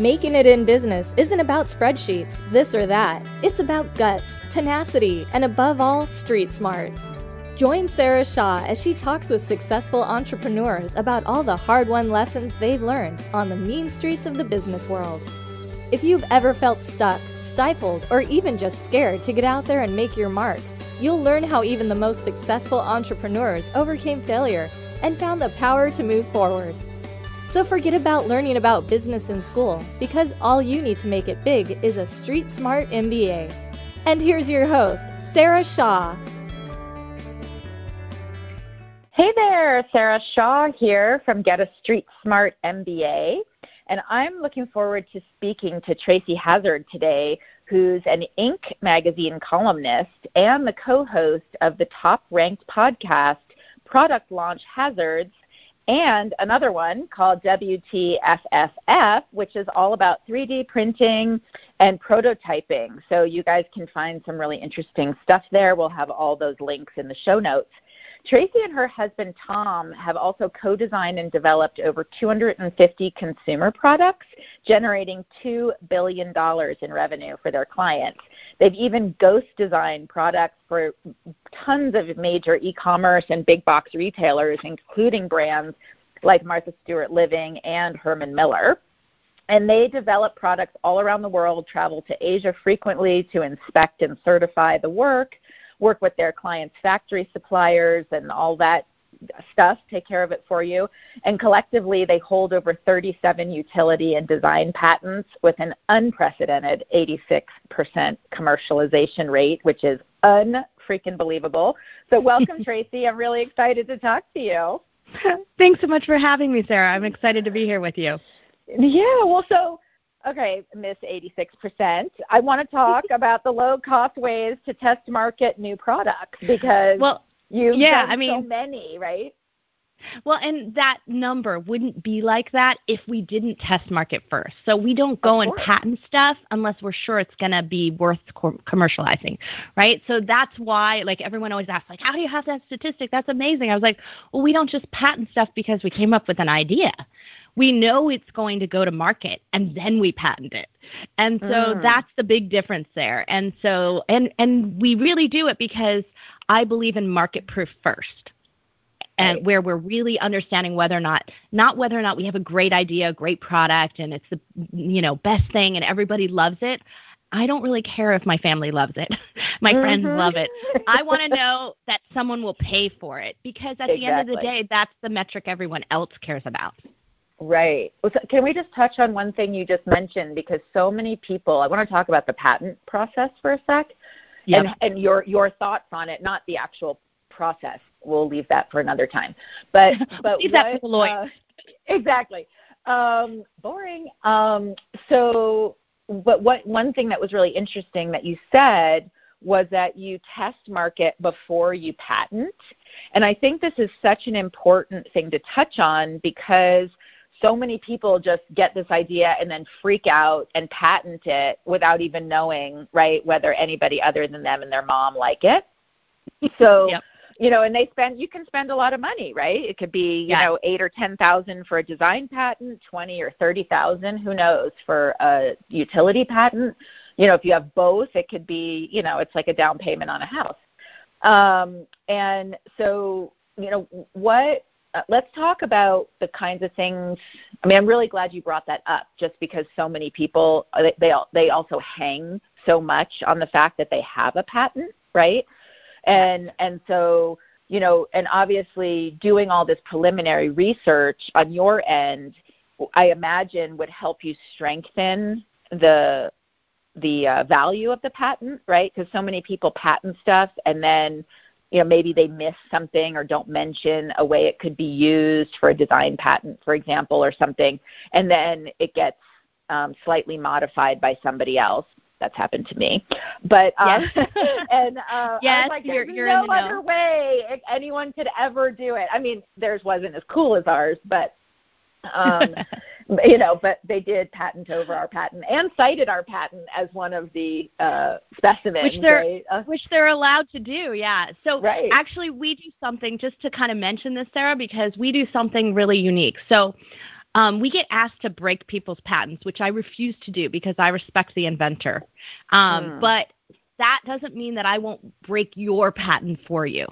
Making it in business isn't about spreadsheets, this or that. It's about guts, tenacity, and above all, street smarts. Join Sarah Shaw as she talks with successful entrepreneurs about all the hard won lessons they've learned on the mean streets of the business world. If you've ever felt stuck, stifled, or even just scared to get out there and make your mark, you'll learn how even the most successful entrepreneurs overcame failure and found the power to move forward. So forget about learning about business in school because all you need to make it big is a street smart MBA. And here's your host, Sarah Shaw. Hey there, Sarah Shaw here from Get a Street Smart MBA. And I'm looking forward to speaking to Tracy Hazzard today, who's an Inc. magazine columnist and the co host of the top ranked podcast, Product Launch Hazards, and another one called WTFFF, which is all about 3D printing and prototyping. So you guys can find some really interesting stuff there. We'll have all those links in the show notes. Tracy and her husband Tom have also co designed and developed over 250 consumer products, generating $2 billion in revenue for their clients. They've even ghost designed products for tons of major e commerce and big box retailers, including brands like Martha Stewart Living and Herman Miller. And they develop products all around the world, travel to Asia frequently to inspect and certify the work work with their clients' factory suppliers and all that stuff, take care of it for you. And collectively, they hold over 37 utility and design patents with an unprecedented 86% commercialization rate, which is unfreaking believable. So, welcome, Tracy. I'm really excited to talk to you. Thanks so much for having me, Sarah. I'm excited to be here with you. Yeah, well, so Okay, Miss 86%. I want to talk about the low cost ways to test market new products because well, you've yeah, I mean, so many, right? Well, and that number wouldn't be like that if we didn't test market first. So we don't go and patent stuff unless we're sure it's going to be worth commercializing, right? So that's why, like, everyone always asks, like, how do you have that statistic? That's amazing. I was like, well, we don't just patent stuff because we came up with an idea we know it's going to go to market and then we patent it. And so mm. that's the big difference there. And so and and we really do it because I believe in market proof first. And right. where we're really understanding whether or not not whether or not we have a great idea, a great product and it's the you know best thing and everybody loves it. I don't really care if my family loves it. my mm-hmm. friends love it. I want to know that someone will pay for it because at exactly. the end of the day, that's the metric everyone else cares about. Right. Can we just touch on one thing you just mentioned? Because so many people, I want to talk about the patent process for a sec, yep. and and your your thoughts on it, not the actual process. We'll leave that for another time. But but leave what, that for the lawyer. Uh, exactly. Um, boring. Um, so, but what one thing that was really interesting that you said was that you test market before you patent. And I think this is such an important thing to touch on because so many people just get this idea and then freak out and patent it without even knowing right whether anybody other than them and their mom like it so yep. you know and they spend you can spend a lot of money right it could be you yeah. know eight or ten thousand for a design patent twenty or thirty thousand who knows for a utility patent you know if you have both it could be you know it's like a down payment on a house um and so you know what uh, let's talk about the kinds of things. I mean, I'm really glad you brought that up, just because so many people uh, they they, they also hang so much on the fact that they have a patent, right? And and so you know, and obviously doing all this preliminary research on your end, I imagine would help you strengthen the the uh, value of the patent, right? Because so many people patent stuff and then you know maybe they miss something or don't mention a way it could be used for a design patent for example or something and then it gets um, slightly modified by somebody else. That's happened to me. But um, yes. and uh, yes, like, there's you're, you're no the other way. Anyone could ever do it. I mean theirs wasn't as cool as ours but um, you know, but they did patent over our patent and cited our patent as one of the uh, specimens, which they're right? uh, which they're allowed to do. Yeah. So right. actually, we do something just to kind of mention this, Sarah, because we do something really unique. So. um, we get asked to break people's patents, which I refuse to do because I respect the inventor. Um, mm. But that doesn't mean that I won't break your patent for you.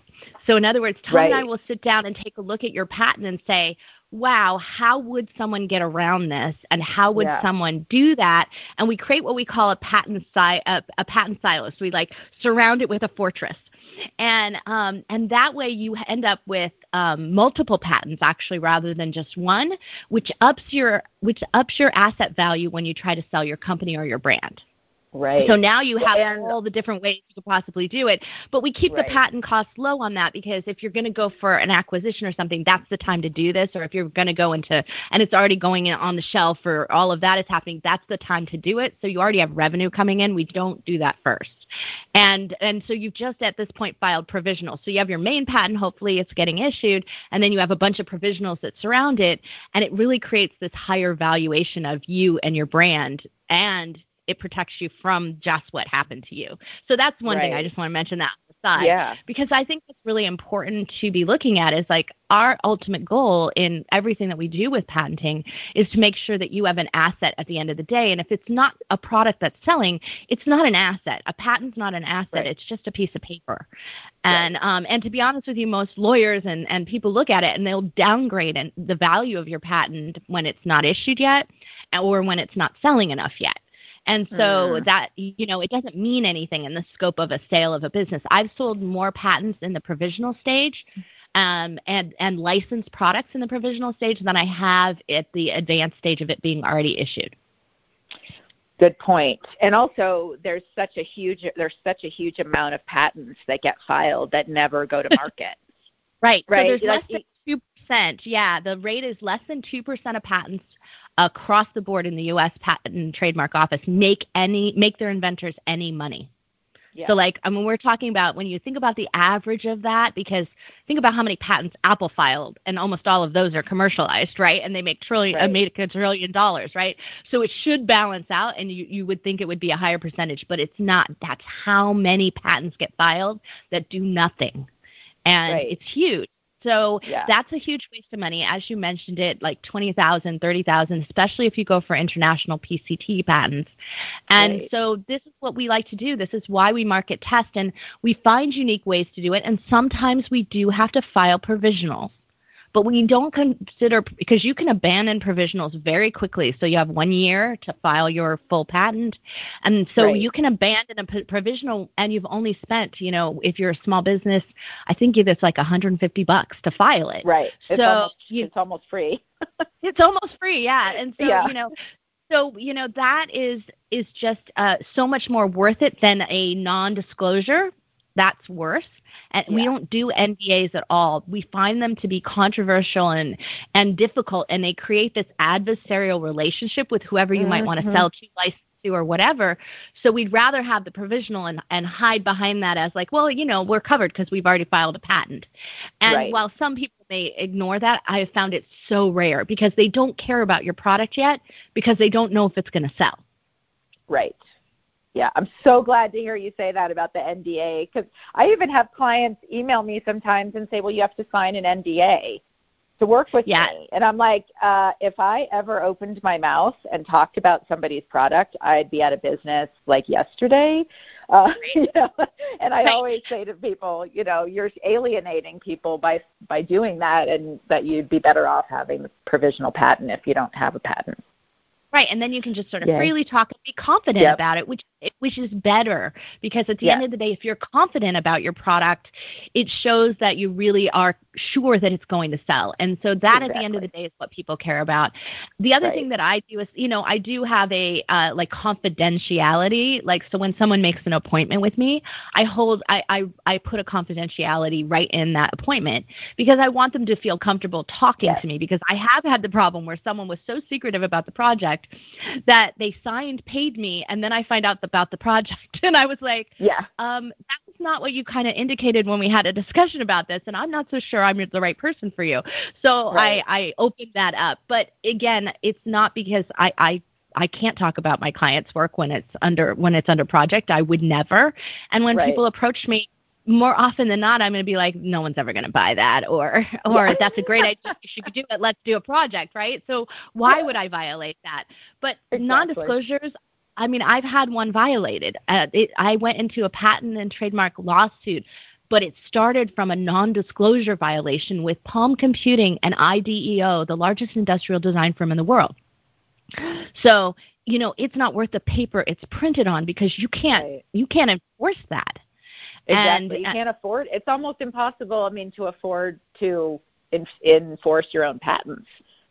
So, in other words, Tom right. and I will sit down and take a look at your patent and say, wow, how would someone get around this and how would yeah. someone do that? And we create what we call a patent, si- a, a patent silo. So we like surround it with a fortress. And um, and that way you end up with um, multiple patents actually rather than just one, which ups your which ups your asset value when you try to sell your company or your brand. Right. So now you have and, all the different ways you could possibly do it. But we keep right. the patent cost low on that because if you're going to go for an acquisition or something, that's the time to do this. Or if you're going to go into, and it's already going in on the shelf or all of that is happening, that's the time to do it. So you already have revenue coming in. We don't do that first. And, and so you've just at this point filed provisional. So you have your main patent, hopefully it's getting issued, and then you have a bunch of provisionals that surround it. And it really creates this higher valuation of you and your brand and it protects you from just what happened to you. So that's one right. thing I just want to mention that side. Yeah. Because I think it's really important to be looking at is like our ultimate goal in everything that we do with patenting is to make sure that you have an asset at the end of the day. And if it's not a product that's selling, it's not an asset. A patent's not an asset. Right. It's just a piece of paper. And right. um, and to be honest with you, most lawyers and, and people look at it and they'll downgrade the value of your patent when it's not issued yet or when it's not selling enough yet. And so mm. that, you know, it doesn't mean anything in the scope of a sale of a business. I've sold more patents in the provisional stage um, and, and licensed products in the provisional stage than I have at the advanced stage of it being already issued. Good point. And also, there's such a huge there's such a huge amount of patents that get filed that never go to market. right. Right. So there's less than two percent. Yeah, the rate is less than two percent of patents across the board in the U.S. Patent and Trademark Office make any make their inventors any money. Yeah. So like I mean we're talking about when you think about the average of that because think about how many patents Apple filed and almost all of those are commercialized, right? And they make trillion right. uh, make a trillion dollars, right? So it should balance out and you you would think it would be a higher percentage, but it's not. That's how many patents get filed that do nothing. And right. it's huge. So yeah. that's a huge waste of money. As you mentioned it, like 20,000, 30,000, especially if you go for international PCT patents. And right. so this is what we like to do. This is why we market test and we find unique ways to do it. And sometimes we do have to file provisionals. But we don't consider because you can abandon provisionals very quickly. So you have one year to file your full patent, and so right. you can abandon a provisional, and you've only spent, you know, if you're a small business, I think it's like 150 bucks to file it. Right. So it's almost, you, it's almost free. it's almost free, yeah. And so yeah. you know, so you know that is is just uh, so much more worth it than a non-disclosure that's worse. And yeah. we don't do NDAs at all. We find them to be controversial and and difficult, and they create this adversarial relationship with whoever you mm-hmm. might want to sell to, license to, or whatever. So we'd rather have the provisional and and hide behind that as like, well, you know, we're covered because we've already filed a patent. And right. while some people may ignore that, I have found it so rare because they don't care about your product yet because they don't know if it's going to sell. Right yeah, I'm so glad to hear you say that about the NDA because I even have clients email me sometimes and say, well, you have to sign an NDA to work with yeah. me. And I'm like, uh, if I ever opened my mouth and talked about somebody's product, I'd be out of business like yesterday. Uh, you know, and I right. always say to people, you know, you're alienating people by by doing that, and that you'd be better off having a provisional patent if you don't have a patent. Right, and then you can just sort of freely talk and be confident yep. about it, which which is better because at the end of the day, if you're confident about your product, it shows that you really are sure that it's going to sell, and so that exactly. at the end of the day is what people care about. The other right. thing that I do is, you know, I do have a uh, like confidentiality, like so when someone makes an appointment with me, I hold I, I I put a confidentiality right in that appointment because I want them to feel comfortable talking yes. to me because I have had the problem where someone was so secretive about the project project that they signed, paid me, and then I find out about the project. And I was like, yeah, um, that's not what you kind of indicated when we had a discussion about this, and I'm not so sure I'm the right person for you. So right. I, I opened that up. But again, it's not because I, I I can't talk about my client's work when it's under when it's under project. I would never. And when right. people approach me more often than not, I'm going to be like, no one's ever going to buy that, or or that's a great idea. You should do it. Let's do a project, right? So why would I violate that? But exactly. non-disclosures. I mean, I've had one violated. Uh, it, I went into a patent and trademark lawsuit, but it started from a non-disclosure violation with Palm Computing and IDEO, the largest industrial design firm in the world. So you know, it's not worth the paper it's printed on because you can't right. you can't enforce that. Exactly. And, you can't afford. It's almost impossible. I mean, to afford to in, enforce your own patents.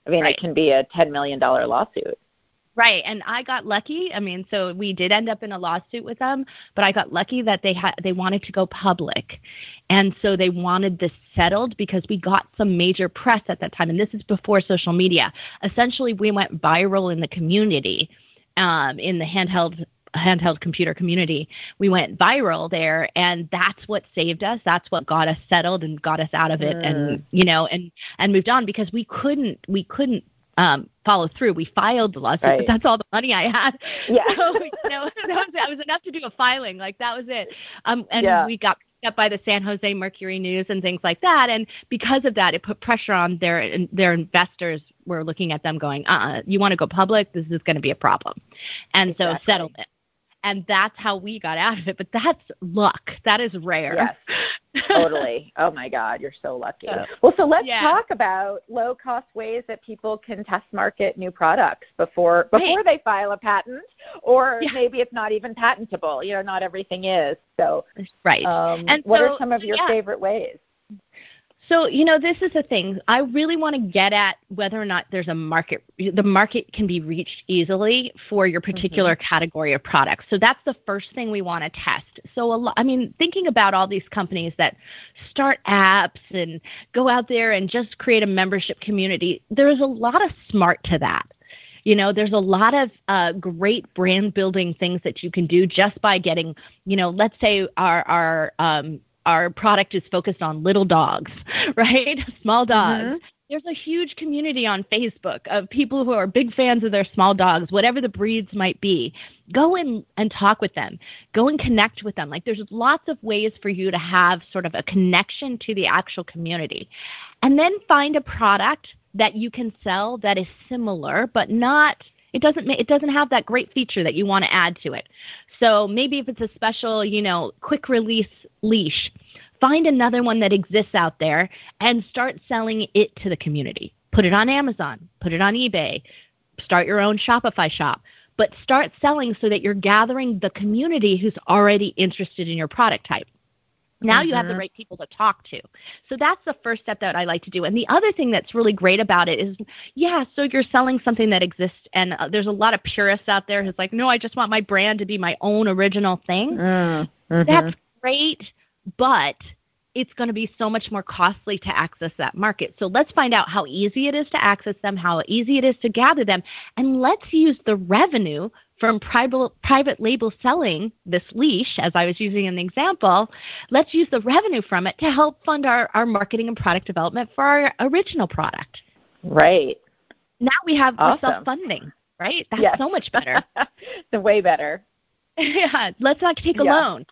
I mean, right. it can be a ten million dollar lawsuit. Right, and I got lucky. I mean, so we did end up in a lawsuit with them, but I got lucky that they had they wanted to go public, and so they wanted this settled because we got some major press at that time, and this is before social media. Essentially, we went viral in the community, um, in the handheld handheld computer community. We went viral there, and that's what saved us. That's what got us settled and got us out of it, mm. and you know, and and moved on because we couldn't we couldn't um, follow through. We filed the lawsuit, right. but that's all the money I had. Yeah. So, you know, that was, that was enough to do a filing. Like that was it. Um, and yeah. we got up by the San Jose Mercury News and things like that. And because of that, it put pressure on their their investors. Were looking at them going, uh, you want to go public? This is going to be a problem, and exactly. so settled it and that's how we got out of it. But that's luck. That is rare. Yes, totally. Oh my God, you're so lucky. well, so let's yeah. talk about low cost ways that people can test market new products before before right. they file a patent, or yeah. maybe it's not even patentable. You know, not everything is. So, right. Um, and what so, are some of your yeah. favorite ways? So, you know, this is the thing. I really want to get at whether or not there's a market, the market can be reached easily for your particular mm-hmm. category of products. So that's the first thing we want to test. So, a lot, I mean, thinking about all these companies that start apps and go out there and just create a membership community, there is a lot of smart to that. You know, there's a lot of uh, great brand building things that you can do just by getting, you know, let's say our our um, our product is focused on little dogs, right? Small dogs. Mm-hmm. There's a huge community on Facebook of people who are big fans of their small dogs, whatever the breeds might be. Go in and talk with them. Go and connect with them. Like there's lots of ways for you to have sort of a connection to the actual community. And then find a product that you can sell that is similar but not it doesn't it doesn't have that great feature that you want to add to it. So maybe if it's a special, you know, quick release leash, find another one that exists out there and start selling it to the community. Put it on Amazon, put it on eBay, start your own Shopify shop, but start selling so that you're gathering the community who's already interested in your product type. Now mm-hmm. you have the mm-hmm. right people to talk to. So that's the first step that I like to do. And the other thing that's really great about it is, yeah, so you're selling something that exists, and uh, there's a lot of purists out there who's like, no, I just want my brand to be my own original thing. Mm-hmm. That's great, but it's going to be so much more costly to access that market. So let's find out how easy it is to access them, how easy it is to gather them, and let's use the revenue from private, private label selling this leash, as I was using in the example, let's use the revenue from it to help fund our, our marketing and product development for our original product. Right. Now we have awesome. self funding, right? That's yes. so much better. the way better. yeah. Let's not take a yeah. loan.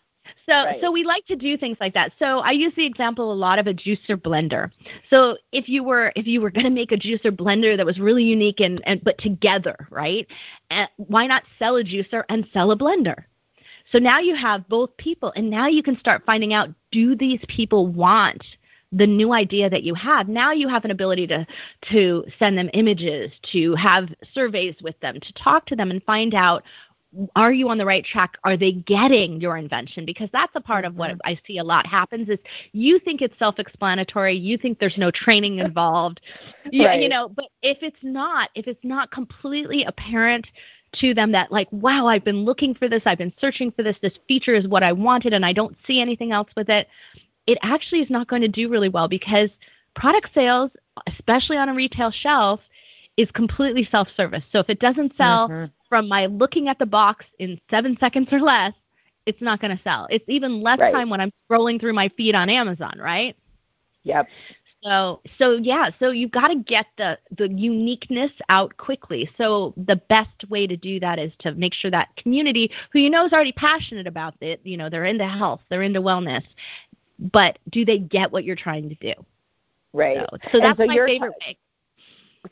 So right. so we like to do things like that. So I use the example a lot of a juicer blender. So if you were if you were going to make a juicer blender that was really unique and, and but together, right? And why not sell a juicer and sell a blender? So now you have both people and now you can start finding out do these people want the new idea that you have. Now you have an ability to to send them images, to have surveys with them, to talk to them and find out are you on the right track? Are they getting your invention? Because that's a part of what mm-hmm. I see a lot happens is you think it's self-explanatory, you think there's no training involved, you, right. you know. But if it's not, if it's not completely apparent to them that like, wow, I've been looking for this, I've been searching for this, this feature is what I wanted, and I don't see anything else with it, it actually is not going to do really well because product sales, especially on a retail shelf, is completely self-service. So if it doesn't sell mm-hmm from my looking at the box in seven seconds or less, it's not going to sell. It's even less right. time when I'm scrolling through my feed on Amazon, right? Yep. So so yeah, so you've got to get the the uniqueness out quickly. So the best way to do that is to make sure that community who you know is already passionate about it, you know, they're into health, they're into wellness, but do they get what you're trying to do? Right. So, so that's so my favorite ta- way.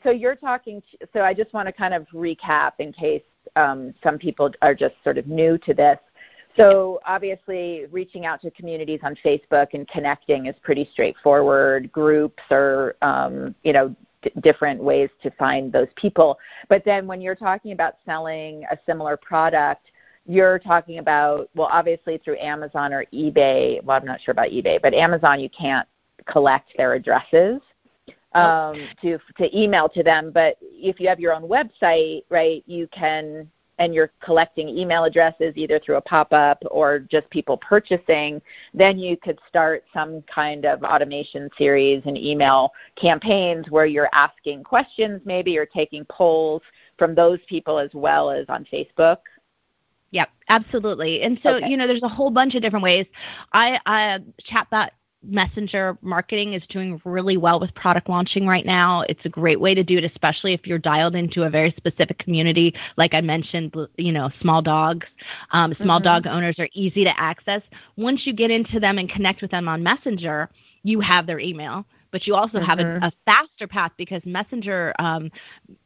So you're talking. So I just want to kind of recap in case um, some people are just sort of new to this. So obviously, reaching out to communities on Facebook and connecting is pretty straightforward. Groups or um, you know d- different ways to find those people. But then when you're talking about selling a similar product, you're talking about well, obviously through Amazon or eBay. Well, I'm not sure about eBay, but Amazon you can't collect their addresses um, to to email to them. But if you have your own website, right, you can and you're collecting email addresses either through a pop-up or just people purchasing, then you could start some kind of automation series and email campaigns where you're asking questions maybe or taking polls from those people as well as on Facebook. Yep, absolutely. And so, okay. you know, there's a whole bunch of different ways. I, I chatbot messenger marketing is doing really well with product launching right now. It's a great way to do it, especially if you're dialed into a very specific community. Like I mentioned, you know, small dogs, um, small mm-hmm. dog owners are easy to access. Once you get into them and connect with them on Messenger, you have their email but you also mm-hmm. have a, a, faster path because messenger um,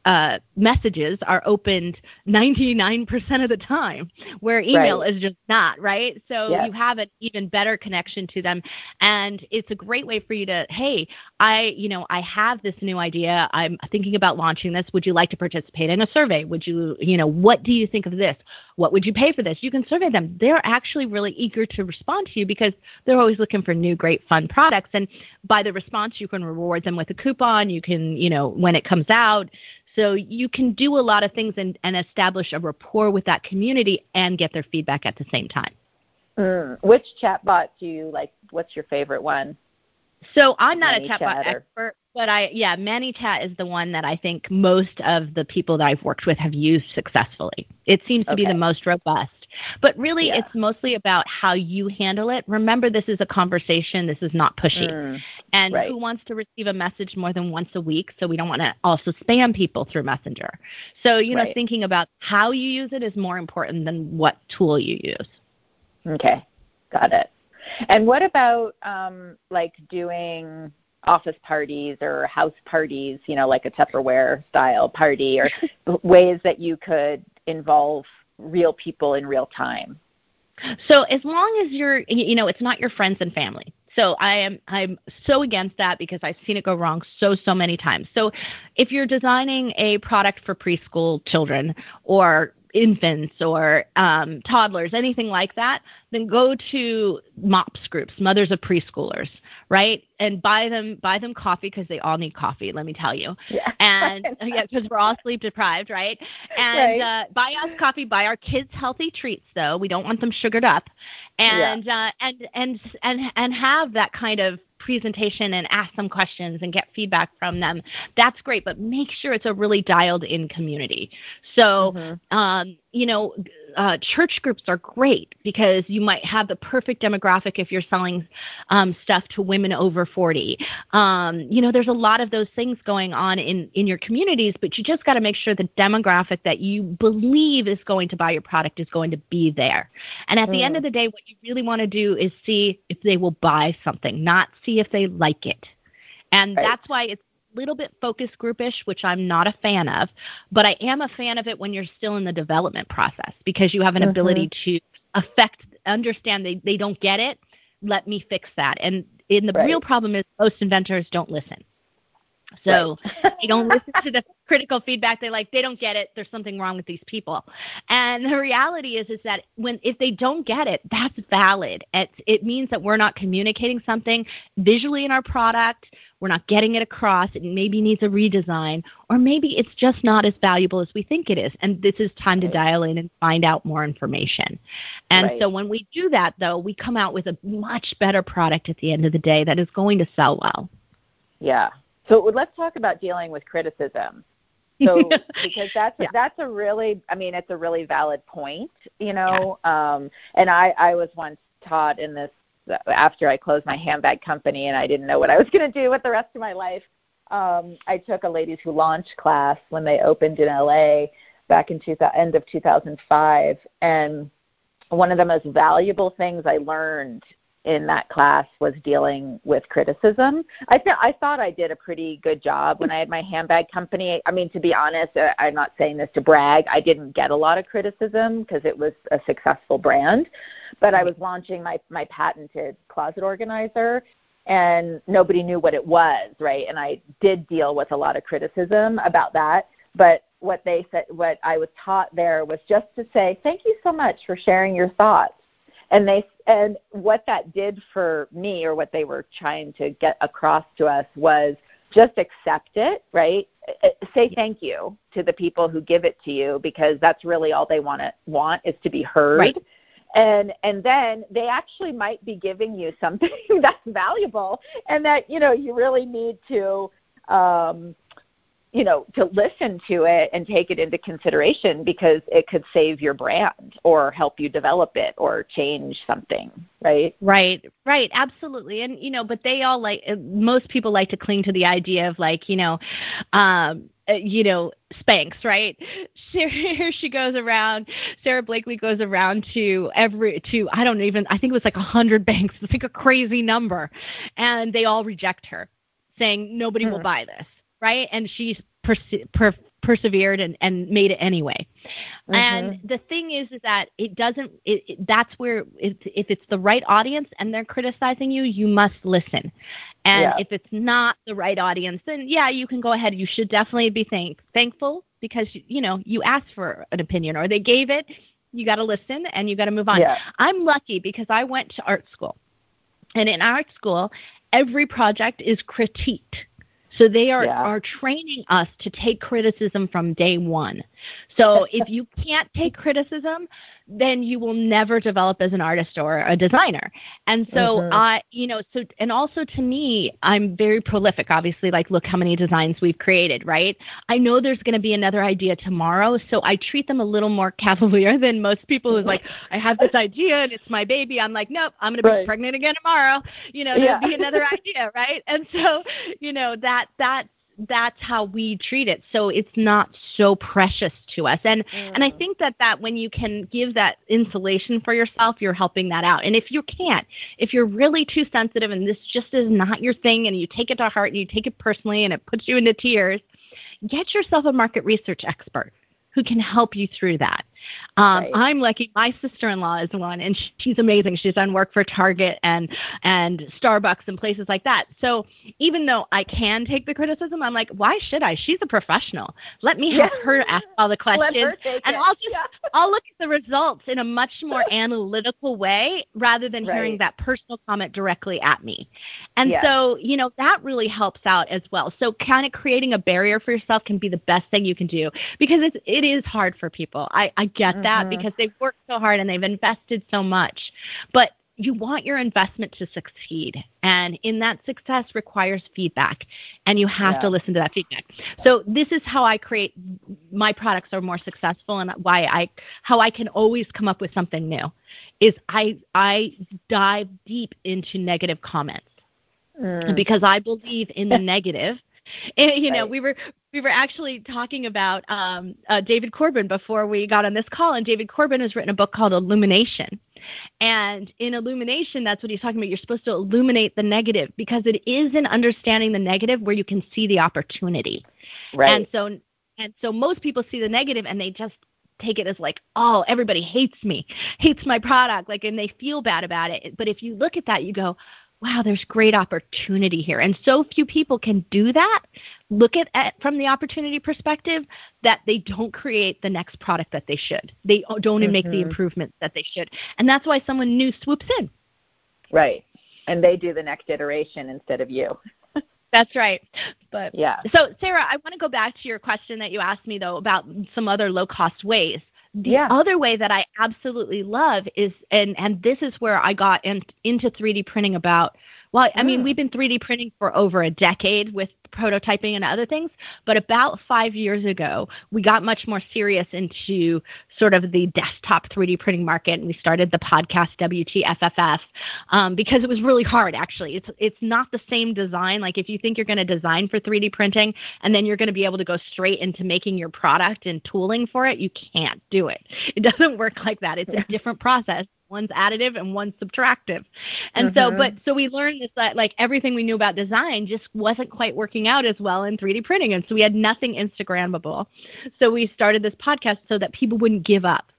uh, messages are opened 99% of the time where email right. is just not right so yes. you have an even better connection to them and it's a great way for you to hey i you know i have this new idea i'm thinking about launching this would you like to participate in a survey would you you know what do you think of this what would you pay for this you can survey them they're actually really eager to respond to you because they're always looking for new great fun products and by the response you can reward them with a coupon. You can, you know, when it comes out. So you can do a lot of things and, and establish a rapport with that community and get their feedback at the same time. Mm. Which chatbot do you like? What's your favorite one? So I'm not a chatbot expert, but I yeah, ManyChat is the one that I think most of the people that I've worked with have used successfully. It seems to okay. be the most robust. But really, yeah. it's mostly about how you handle it. Remember, this is a conversation. This is not pushy. Mm, and right. who wants to receive a message more than once a week? So we don't want to also spam people through Messenger. So, you know, right. thinking about how you use it is more important than what tool you use. Okay, got it. And what about um, like doing office parties or house parties, you know, like a Tupperware style party, or ways that you could involve real people in real time. So as long as you're, you know, it's not your friends and family. So I am I'm so against that because I've seen it go wrong so so many times. So if you're designing a product for preschool children or infants or um, toddlers, anything like that, then go to MOPS groups, mothers of preschoolers, right? And buy them buy them coffee because they all need coffee. Let me tell you. Yeah. And yeah, because we're all sleep deprived, right? And right. Uh, buy us coffee. Buy our kids healthy treats, though. We don't want them sugared up. And yeah. uh, and and and and have that kind of presentation and ask them questions and get feedback from them, that's great. But make sure it's a really dialed in community. So, mm-hmm. um, you know, uh, church groups are great because you might have the perfect demographic if you're selling um, stuff to women over 40. Um, you know, there's a lot of those things going on in, in your communities, but you just got to make sure the demographic that you believe is going to buy your product is going to be there. And at mm. the end of mm. the day, what you really want to do is see if they will buy something, not see if they like it. And right. that's why it's little bit focus groupish, which I'm not a fan of, but I am a fan of it when you're still in the development process because you have an mm-hmm. ability to affect, understand they, they don't get it. Let me fix that. And in the right. real problem is most inventors don't listen. So right. they don't listen to the critical feedback. They like they don't get it. There's something wrong with these people. And the reality is is that when if they don't get it, that's valid. It it means that we're not communicating something visually in our product. We're not getting it across. It maybe needs a redesign, or maybe it's just not as valuable as we think it is. And this is time to dial in and find out more information. And right. so when we do that, though, we come out with a much better product at the end of the day that is going to sell well. Yeah, so let's talk about dealing with criticism. So because that's yeah. that's a really I mean it's a really valid point, you know. Yeah. Um and I I was once taught in this after I closed my handbag company and I didn't know what I was going to do with the rest of my life. Um I took a ladies who launch class when they opened in LA back in two, end of 2005 and one of the most valuable things I learned in that class was dealing with criticism. I th- I thought I did a pretty good job when I had my handbag company. I mean, to be honest, uh, I'm not saying this to brag. I didn't get a lot of criticism because it was a successful brand, but I was launching my my patented closet organizer and nobody knew what it was, right? And I did deal with a lot of criticism about that, but what they said what I was taught there was just to say thank you so much for sharing your thoughts and they and what that did for me or what they were trying to get across to us was just accept it right? Uh, say thank you to the people who give it to you because that's really all they want to want is to be heard. Right. and and then they actually might be giving you something that's valuable and that you know you really need to um you know to listen to it and take it into consideration because it could save your brand or help you develop it or change something right right right absolutely and you know but they all like uh, most people like to cling to the idea of like you know um uh, you know Spanx, right? Here she goes around. Sara Blakely goes around to every to I don't even I think it was like a hundred banks. It's like a crazy number, and they all reject her, saying nobody hmm will buy this right? And she perse- per- persevered and, and made it anyway. Mm-hmm. And the thing is, is that it doesn't. It, it, that's where it, if it's the right audience and they're criticizing you, you must listen. And yeah. if it's not the right audience, then yeah, you can go ahead. You should definitely be thank- thankful because you know you asked for an opinion or they gave it. You got to listen and you got to move on. Yeah. I'm lucky because I went to art school, and in art school, every project is critiqued so they are, yeah. are training us to take criticism from day one. So if you can't take criticism, then you will never develop as an artist or a designer. And so mm-hmm. I, you know, so and also to me, I'm very prolific. Obviously, like look how many designs we've created, right? I know there's going to be another idea tomorrow, so I treat them a little more cavalier than most people who's like, I have this idea and it's my baby. I'm like, nope, I'm going to be right. pregnant again tomorrow. You know, there'll yeah. be another idea, right? And so, you know, that that that's how we treat it so it's not so precious to us and mm. and i mm. think that that when you can give that insulation for yourself you're helping that out and if you can't if you're really too sensitive and this just is not your thing and you take it to heart and you take it personally and it puts you into tears get yourself a market research expert who can help you through that. Um, right. I'm lucky. My sister-in-law is one, and she's amazing. She's done work for Target and and Starbucks and places like that. So even though I can take the criticism, I'm like, why should I? She's a professional. Let me have yeah. her ask all the questions, and I'll just yeah. I'll look at the results in a much more analytical way rather than right. hearing that personal comment directly at me. And yeah. so you know that really helps out as well. So kind of creating a barrier for yourself can be the best thing you can do because it's it is hard for people. I I get mm-hmm. that because they've worked so hard and they've invested so much. But you want your investment to succeed. And in that success requires feedback. And you have yeah. to listen to that feedback. So this is how I create my products are more successful and why I how I can always come up with something new is I I dive deep into negative comments. Mm. Because I believe in the negative and, you know, we were we were actually talking about um, uh, David Corbin before we got on this call, and David Corbin has written a book called Illumination. And in Illumination, that's what he's talking about. You're supposed to illuminate the negative because it is in understanding the negative where you can see the opportunity. Right. And so, and so most people see the negative and they just take it as like, oh, everybody hates me, hates my product, like, and they feel bad about it. But if you look at that, you go, wow, there's great opportunity here. And so few people can do that, look at it from the opportunity perspective, that they don't create the next product that they should. They don't mm-hmm. make the mm-hmm. improvements that they should. And that's why someone new swoops in. Right. And they do the next iteration instead of you. That's right. But yeah. So Sarah, I want to go back to your question that you asked me though about some other low cost ways. The yeah. other way that I absolutely love is, and and this is where I got in, into 3D printing about. Well, I mean, mm. we've been 3D printing for over a decade with prototyping and other things. But about five years ago, we got much more serious into sort of the desktop 3D printing market, and we started the podcast WTFFF um, because it was really hard. Actually, it's it's not the same design. Like if you think you're going to design for 3D printing and then you're going to be able to go straight into making your product and tooling for it, you can't do it. It doesn't work like that. It's a different process one's additive and one's subtractive. And mm-hmm. so, but so we learned this that like everything we knew about design just wasn't quite working out as well in 3D printing. And so we had nothing Instagrammable. So we started this podcast so that people wouldn't give up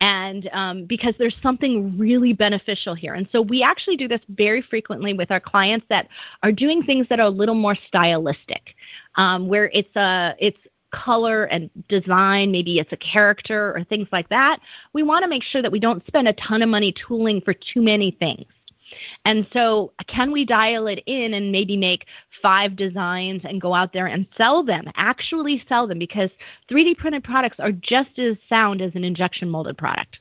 and um, because there's something really beneficial here. And so we actually do this very frequently with our clients that are doing things that are a little more stylistic, um, where it's a it's color and design, maybe it's a character or things like that. We want to make sure that we don't spend a ton of money tooling for too many things. And so, can we dial it in and maybe make five designs and go out there and sell them, actually sell them? Because 3D printed products are just as sound as an injection molded product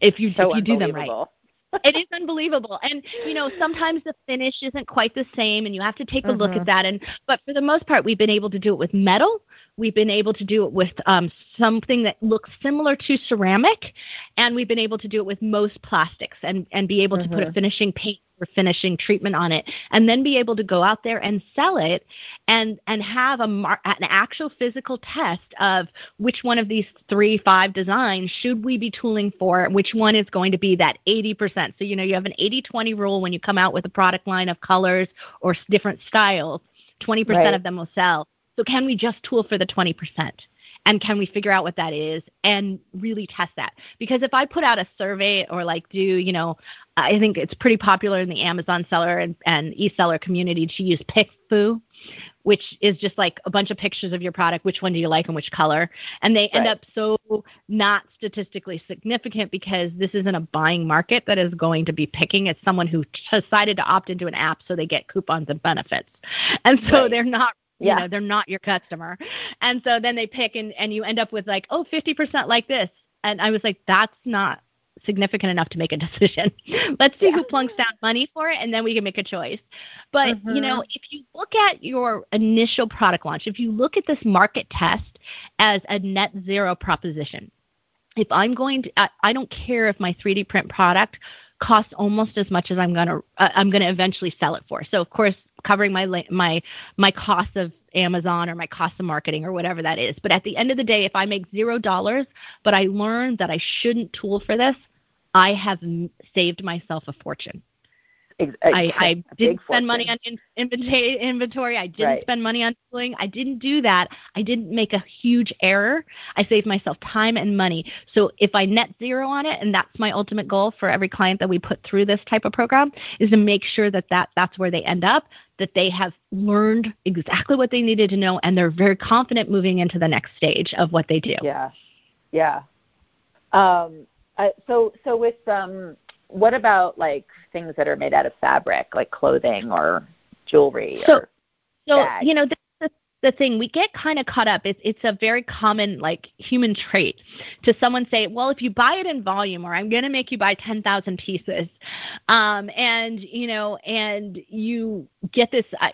if you, so if you do them right. it is unbelievable and you know sometimes the finish isn't quite the same and you have to take a look at mm-hmm. that and but for the most part we've been able to do it with metal we've been able to do it with um, something that looks similar to ceramic and we've been able to do it with most plastics and and be able mm-hmm. to put a mm-hmm. finishing paint or finishing treatment on it and then be able to go out there and sell it and and have a mar- an actual physical test of which one of these three five designs should we be tooling for which one is going to be that 80% so you know you have an 80-20 rule when you come out with a product line of colors or different styles 20% right. of them will sell so can we just tool for the 20% and can we figure out what that is and really test that? Because if i put out a survey or like do you know i think it's pretty popular in the amazon seller and, and e-seller community to use PickFu which is just like a bunch of pictures of your product which one do you like and which color? And they end up so not statistically significant because this isn't a buying market that is going to be picking. It's someone who decided to opt into an app so they get coupons and benefits. And so right. they're not yeah. you know they're not your customer and so then they pick and and you end up with like oh 50% like this and i was like that's not significant enough to make a decision let's see yeah. who plunks down money for it and then we can make a choice but mm-hmm. you know if you look at your initial product launch if you look at this market test as a net zero proposition if i'm going to i, I don't care if my 3d print product costs almost as much as i'm going to uh, i'm to eventually sell it for so of course covering my my my cost of Amazon or my cost of marketing or whatever that is. But at the end of the day, if I make zero dollars, but I learn that I shouldn't tool for this, I have saved myself a fortune. I, I didn't spend money on in, inventory. I didn't right. spend money on tooling. I didn't do that. I didn't make a huge error. I saved myself time and money. So if I net zero on it, and that's my ultimate goal for every client that we put through this type of program, is to make sure that, that that's where they end up, that they have learned exactly what they needed to know, and they're very confident moving into the next stage of what they do. Yeah, yeah. Um, uh, so so with um what about like things that are made out of fabric, like clothing or jewelry? So, or so bags? you know, this is the thing we get kind of caught up. It's it's a very common like human trait to someone say, well, if you buy it in volume, or I'm going to make you buy ten thousand pieces, um, and you know, and you get this. I,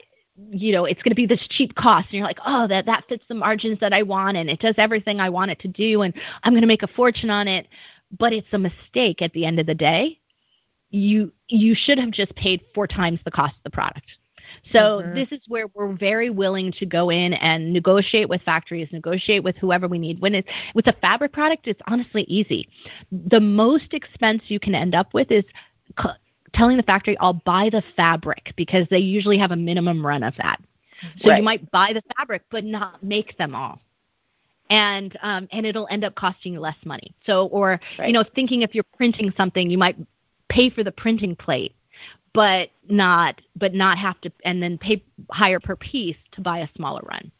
you know it's going to be this cheap cost and you're like oh that that fits the margins that i want and it does everything i want it to do and i'm going to make a fortune on it but it's a mistake at the end of the day you you should have just paid four times the cost of the product. So mm-hmm. this is where we're very willing to go in and negotiate with factories, negotiate with whoever we need. When it's with a fabric product, it's honestly easy. The most expense you can end up with is c- telling the factory, "I'll buy the fabric," because they usually have a minimum run of that. So right. you might buy the fabric, but not make them all and um, and it'll end up costing you less money. So, or right. you know, thinking if you're printing something, you might pay for the printing plate but not but not have to and then pay higher per piece to buy a smaller run.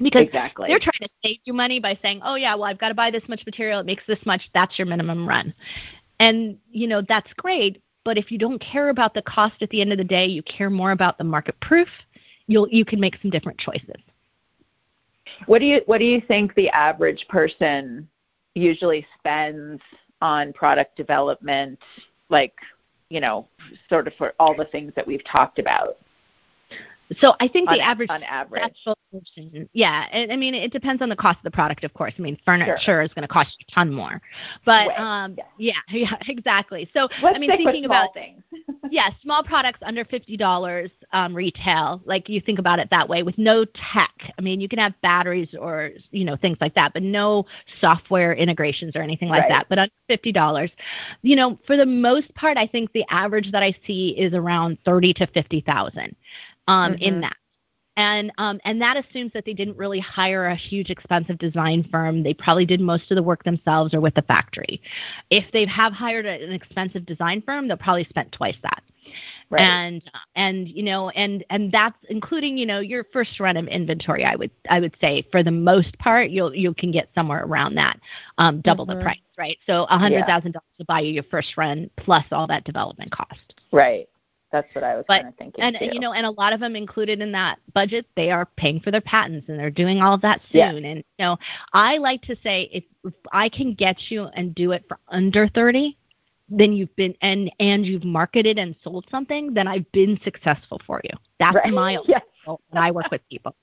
Because exactly. they're trying to save you money by saying oh yeah well i've got to buy this much material. It makes this much. That's your minimum run. And you know that's great but if you don't care about the cost at the end of the day you care more about the market proof you'll you can make some different choices. What do you what do you think the average person usually spends on product development like you know sort of for all the things that we've talked about so I think on, the average on average, yeah. I mean, it depends on the cost of the product, of course. I mean, furniture sure. is going to cost you a ton more, but um, yeah. yeah, yeah, exactly. So Let's I mean, thinking about things. yeah, small products under fifty dollars um, retail. Like you think about it that way, with no tech. I mean, you can have batteries or you know things like that, but no software integrations or anything like Right. that. But under fifty dollars, you know, for the most part, I think the average that I see is around thirty to fifty thousand um, Mhm. in that. And um, and that assumes that they didn't really hire a huge expensive design firm. They probably did most of the work themselves or with the factory. If they have hired an expensive design firm, they'll probably spent twice that. Right. And and you know and and that's including you know your first run of inventory. I would I would say for the most part you'll you can get somewhere around that, um, double the Mhm. price, right? So a hundred thousand dollars to buy you your first run plus all that development cost. right. That's what I was But- kind of thinking. And too. you know, and a lot of them included in that budget, they are paying for their patents and they're doing all of that Yeah. soon. And you know, I like to say if, if I can get you and do it for under thirty, then you've been and and you've marketed and sold something, then I've been successful for you. That's right. my yes. goal when I work with people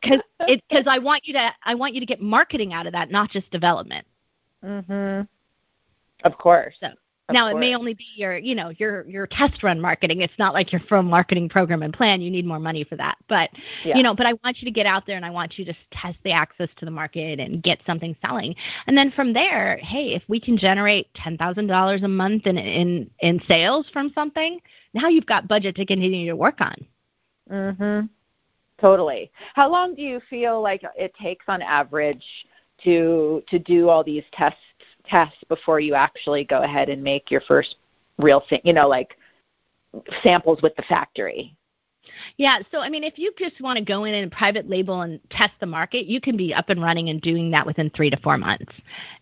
because it because I want you to I want you to get marketing out of that, not just development. Mhm. Of course. So, Of now it may only be your you know your your test run marketing it's not like your full marketing program and plan you need more money for that but Yeah. you know but i want you to get out there and i want you to test the access to the market and get something selling and then from there hey if we can generate ten thousand dollars a month in in in sales from something now you've got budget to continue to work on Mhm. Totally. How long do you feel like it takes on average to to do all these tests tests before you actually go ahead and make your first real thing, you know, like samples with the factory? Yeah, so I mean, if you just want to go in and private label and test the market, you can be up and running and doing that within three to four months.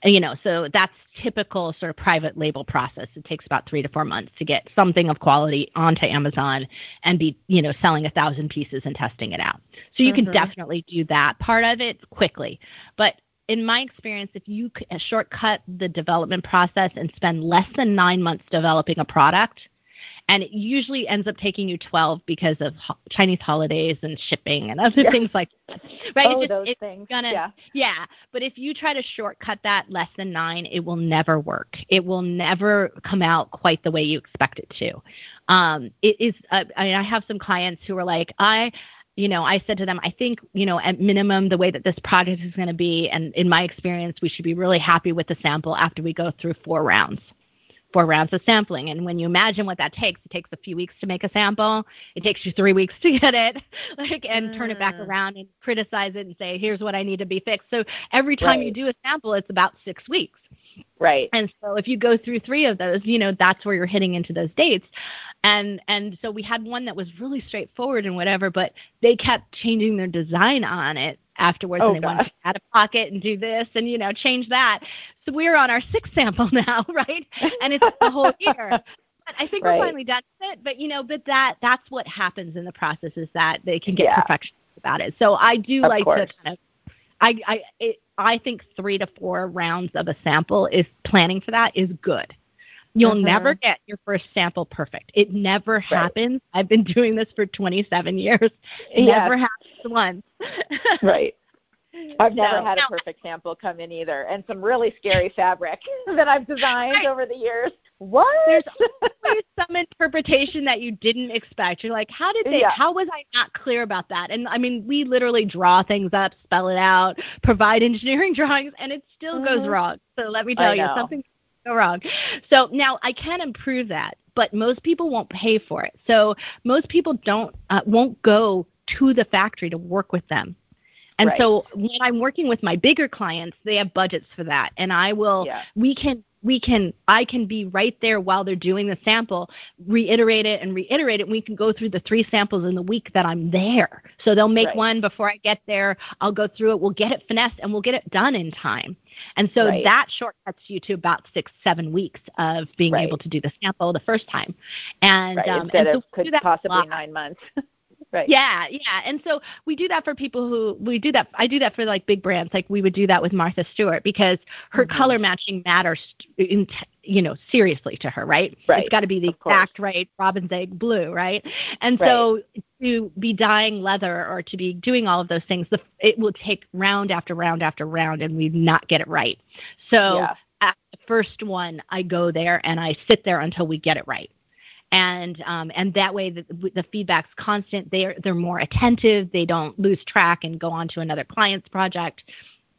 You know, so that's typical sort of private label process. It takes about three to four months to get something of quality onto Amazon and be, you know, selling a thousand pieces and testing it out. So you Mhm. can definitely do that part of it quickly. But in my experience, if you shortcut the development process and spend less than nine months developing a product, and it usually ends up taking you 12 because of ho- Chinese holidays and shipping and other Yeah. things like that. Right? Oh, it just, those it's things. gonna- yeah. yeah, but if you try to shortcut that less than nine, it will never work. It will never come out quite the way you expect it to. Um, it is. Uh, I, mean, I have some clients who are like, I, you know, I said to them, I think, you know, at minimum, the way that this project is going to be, and in my experience, we should be really happy with the sample after we go through four rounds four rounds of sampling. And when you imagine what that takes, it takes a few weeks to make a sample. It takes you three weeks to get it, like, and turn it back Mm. around and criticize it and say, here's what I need to be fixed. So every time you do a sample, it's about six weeks. Right. And so if you go through three of those, you know, that's where you're hitting into those dates. And and so we had one that was really straightforward and whatever, but they kept changing their design on it afterwards Oh, and they wanted to add a pocket and do this and you know, change that. So we're on our sixth sample now, right? And it's the whole year. But I think Right. we're finally done with it. But you know, but that that's what happens in the process is that they can get Yeah. perfectionist about it. So I do Of like course. to kind of I I it, I think three to four rounds of a sample is planning for that is good. You'll Mhm. never get your first sample perfect. It never happens. I've been doing this for 27 years. It Yes. Never happens once. Right. I've never So, had a perfect sample come in either, and some really scary fabric that I've designed Right. over the years. What? There's always some interpretation that you didn't expect. You're like, how did they? Yeah. How was I not clear about that? And I mean, we literally draw things up, spell it out, provide engineering drawings, and it still goes Mhm. wrong. So let me tell you, something go wrong. So now I can improve that, but most people won't pay for it. So most people don't uh, won't go to the factory to work with them. And Right. so when I'm working with my bigger clients, they have budgets for that, and I will Yeah. we can we can I can be right there while they're doing the sample, reiterate it and reiterate it. and We can go through the three samples in the week that I'm there. So they'll make Right. one before I get there. I'll go through it. We'll get it finessed and we'll get it done in time. And so Right. that shortcuts you to about six, seven weeks of being Right. able to do the sample the first time. And um, Instead and so of could do that a possibly nine months. right. Yeah, yeah. And so we do that for people who we do that I do that for like big brands. Like we would do that with Martha Stewart because her Mhm. color matching matters in you know seriously to her, right? Right, It's got to be the of course. exact right robin's egg blue, right? And so to be dyeing leather or to be doing all of those things, the, it will take round after round after round and we not get it right. So Yeah. at the first one, I go there and I sit there until we get it right. And um, and that way the, the feedback's constant. They're they're more attentive. They don't lose track and go on to another client's project.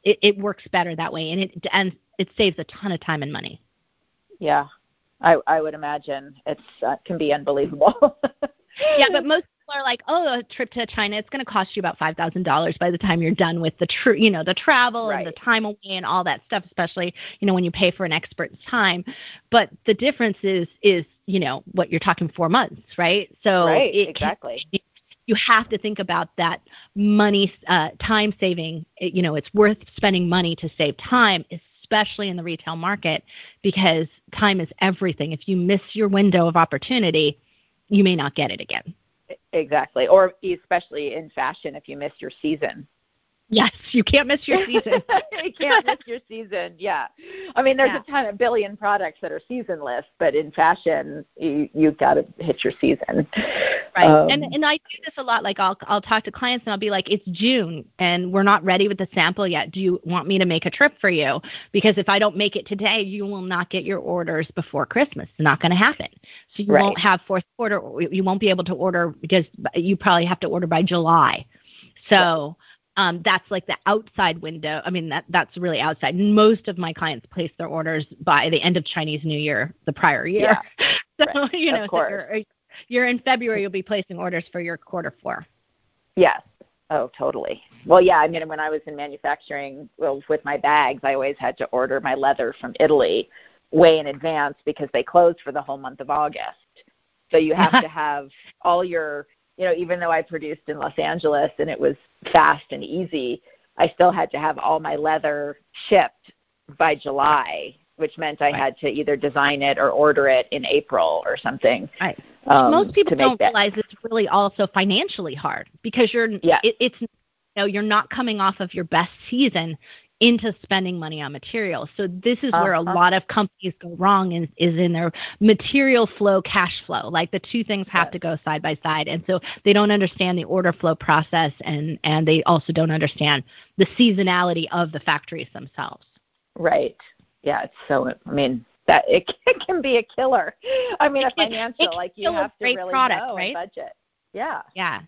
It, it works better that way, and it and it saves a ton of time and money. Yeah, I I would imagine it's uh, can be unbelievable. yeah, but most people are like, oh, a trip to China, it's going to cost you about five thousand dollars by the time you're done with the tr- you know the travel right. and the time away and all that stuff. Especially you know when you pay for an expert's time. But the difference is is you know what you're talking four months, right? So right, exactly. Can, you have to think about that money uh, time saving. It, you know, it's worth spending money to save time, especially in the retail market, because time is everything. If you miss your window of opportunity, you may not get it again. Exactly. Or especially in fashion, if you miss your season, Yes, you can't miss your season. you can't miss your season. Yeah, I mean, there's yeah. a ton of billion products that are seasonless, but in fashion, you you've got to hit your season. Right, um, and and I do this a lot. Like I'll I'll talk to clients and I'll be like, it's June and we're not ready with the sample yet. Do you want me to make a trip for you? Because if I don't make it today, you will not get your orders before Christmas. It's not going to happen. So you right. won't have fourth quarter. You won't be able to order because you probably have to order by July. So um, that's like the outside window. I mean, that that's really outside. Most of my clients place their orders by the end of Chinese New Year, the prior year. Yeah. so right. you know, so you're, you're in February. You'll be placing orders for your quarter four. Yes. Oh, totally. Well, yeah. I mean, when I was in manufacturing, well, with my bags, I always had to order my leather from Italy way in advance because they closed for the whole month of August. So you have to have all your you know, even though I produced in Los Angeles and it was fast and easy, I still had to have all my leather shipped by July, which meant I right. had to either design it or order it in April or something. Right. Um, Most people don't that. realize it's really also financially hard because you're yeah. It, it's you know you're not coming off of your best season into spending money on materials. So this is where uh-huh. a lot of companies go wrong is, is in their material flow, cash flow. Like the two things have yes. to go side by side. And so they don't understand the order flow process and, and they also don't understand the seasonality of the factories themselves. Right. Yeah, it's so I mean that it, it can be a killer. I mean, it, a financial it, like you have to really product, know right? budget. Yeah. Yeah.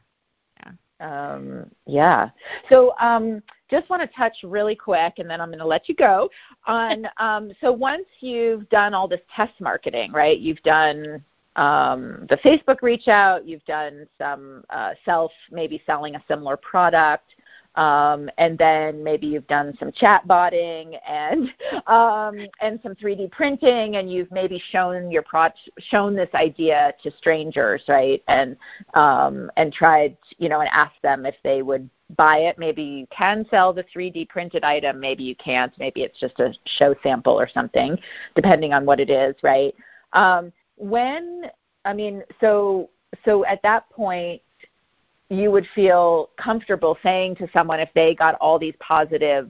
Um, yeah. So um, just want to touch really quick, and then I'm going to let you go on. Um, so once you've done all this test marketing, right? You've done um, the Facebook reach out. You've done some uh, self, maybe selling a similar product. Um, and then maybe you've done some chat botting and um, and some 3D printing, and you've maybe shown your pro- shown this idea to strangers, right? And um, and tried, you know, and asked them if they would buy it. Maybe you can sell the 3D printed item, maybe you can't. Maybe it's just a show sample or something, depending on what it is, right? Um, when I mean, so so at that point, you would feel comfortable saying to someone if they got all these positive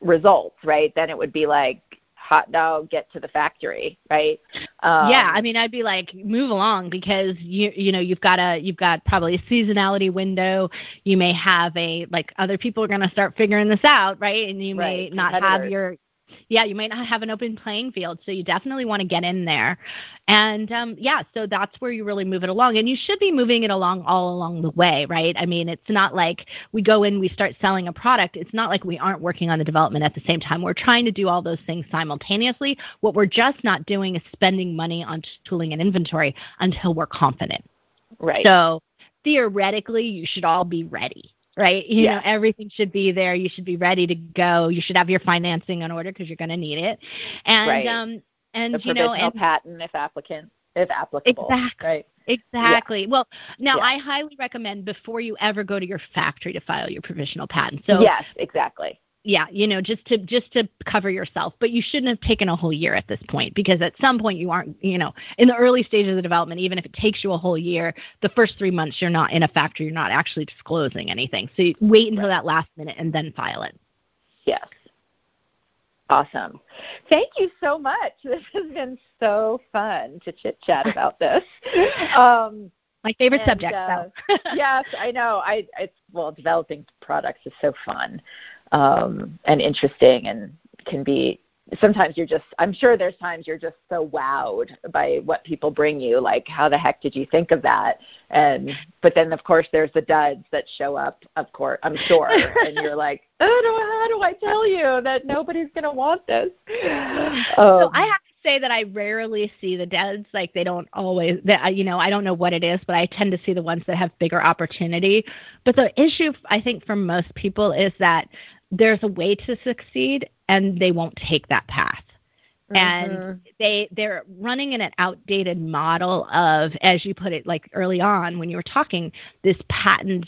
results, right? Then it would be like, hot dog, get to the factory, right? Um, yeah, I mean, I'd be like, move along because you you know you've got a you've got probably a seasonality window. You may have a like other people are going to start figuring this out, right? And you may not have your yeah, you might not have an open playing field. So you definitely want to get in there. And um, yeah, so that's where you really move it along. And you should be moving it along all along the way, right? I mean, it's not like we go in, we start selling a product. It's not like we aren't working on the development at the same time. We're trying to do all those things simultaneously. What we're just not doing is spending money on tooling and inventory until we're confident. Right. So theoretically, you should all be ready right? You yeah. know, everything should be there. You should be ready to go. You should have your financing in order because you're going to need it. And right. um and the you know, and patent if applicant if applicable. Exactly. Right. Exactly. Yeah. Well, now yeah. I highly recommend before you ever go to your factory to file your provisional patent. So Yes, exactly yeah, you know, just to just to cover yourself. But you shouldn't have taken a whole year at this point because at some point you aren't, you know, in the early stages of development, even if it takes you a whole year, the first three months you're not in a factory, you're not actually disclosing anything. So wait until that last minute and then file it. Yes. Awesome. Thank you so much. This has been so fun to chit chat about this. Um, my favorite and, subject. Uh, yes, I know. I it's well, developing products is so fun um, and interesting and can be sometimes you're just i'm sure there's times you're just so wowed by what people bring you like how the heck did you think of that? And but then of course there's the duds that show up of course i'm sure and you're like oh, how do i tell you that nobody's going to want this? Um, so i have to say that i rarely see the duds like they don't always that you know i don't know what it is but i tend to see the ones that have bigger opportunity. But the issue i think for most people is that there's a way to succeed and they won't take that path mm-hmm. and they they're running in an outdated model of as you put it like early on when you were talking this patent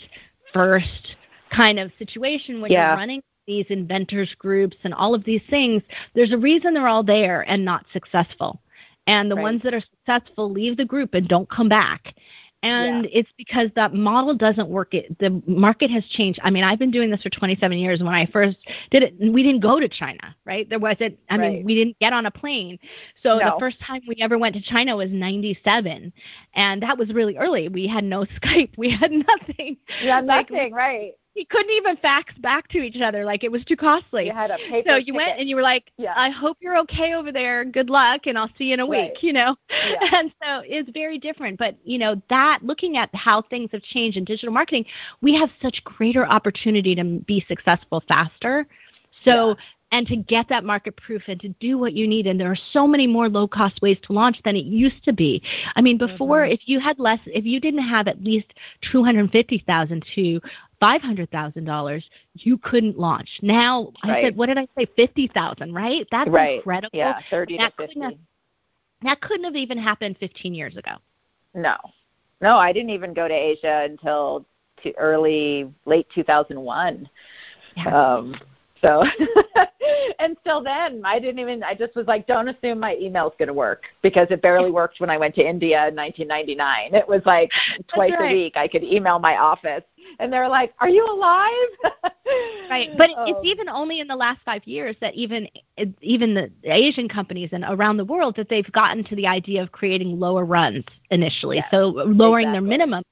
first kind of situation when yeah. you're running these inventors groups and all of these things there's a reason they're all there and not successful and the right. ones that are successful leave the group and don't come back and yeah. it's because that model doesn't work. It the market has changed. I mean i've been doing this for 27 years. When i first did it we didn't go to china right? There wasn't i right. mean we didn't get on a plane. So no. the first time we ever went to china was 97 and that was really early. We had no skype. We had nothing. Yeah nothing like, right he couldn't even fax back to each other like it was too costly. You had a paper. So you ticket. went and you were like, yeah. "I hope you're okay over there. Good luck, and I'll see you in a right. week." You know, yeah. and so it's very different. But you know that looking at how things have changed in digital marketing, we have such greater opportunity to be successful faster. So. Yeah and to get that market proof and to do what you need. And there are so many more low cost ways to launch than it used to be. I mean, before, mm-hmm. if you had less, if you didn't have at least 250,000 to $500,000, you couldn't launch. Now, right. I said, what did I say? 50,000, right? That's right. incredible. Yeah, 30 that to 50. Couldn't have, that couldn't have even happened 15 years ago. No. No, I didn't even go to Asia until to early, late 2001. Yeah. Um, so, and still then, I didn't even, I just was like, don't assume my email's going to work because it barely worked when I went to India in 1999. It was like twice right. a week I could email my office and they're like, "Are you alive?" right, but um, it's even only in the last five years that even even the Asian companies and around the world that they've gotten to the idea of creating lower runs initially, yes, so lowering exactly. their minimum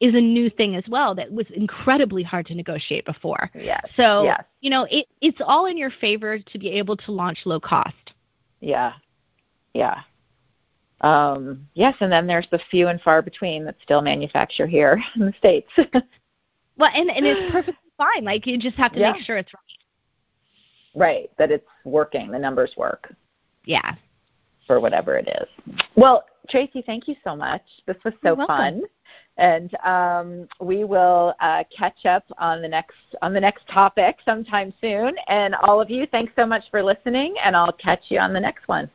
is a new thing as well that was incredibly hard to negotiate before. Yes. So, yes. you know, it, it's all in your favor to be able to launch low cost. Yeah. Yeah. Um, yes, and then there's the few and far between that still manufacture here in the States. well, and, and it's perfectly fine. Like, you just have to yeah. make sure it's right. Right, that it's working, the numbers work. Yeah. For whatever it is. Well, Tracy, thank you so much. This was so fun and um, we will uh, catch up on the next on the next topic sometime soon. And all of you, thanks so much for listening, and I'll catch you on the next one.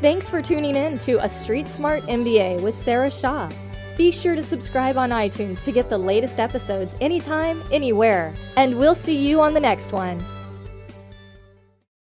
Thanks for tuning in to A Street Smart MBA with Sarah Shaw. Be sure to subscribe on iTunes to get the latest episodes anytime, anywhere. And we'll see you on the next one.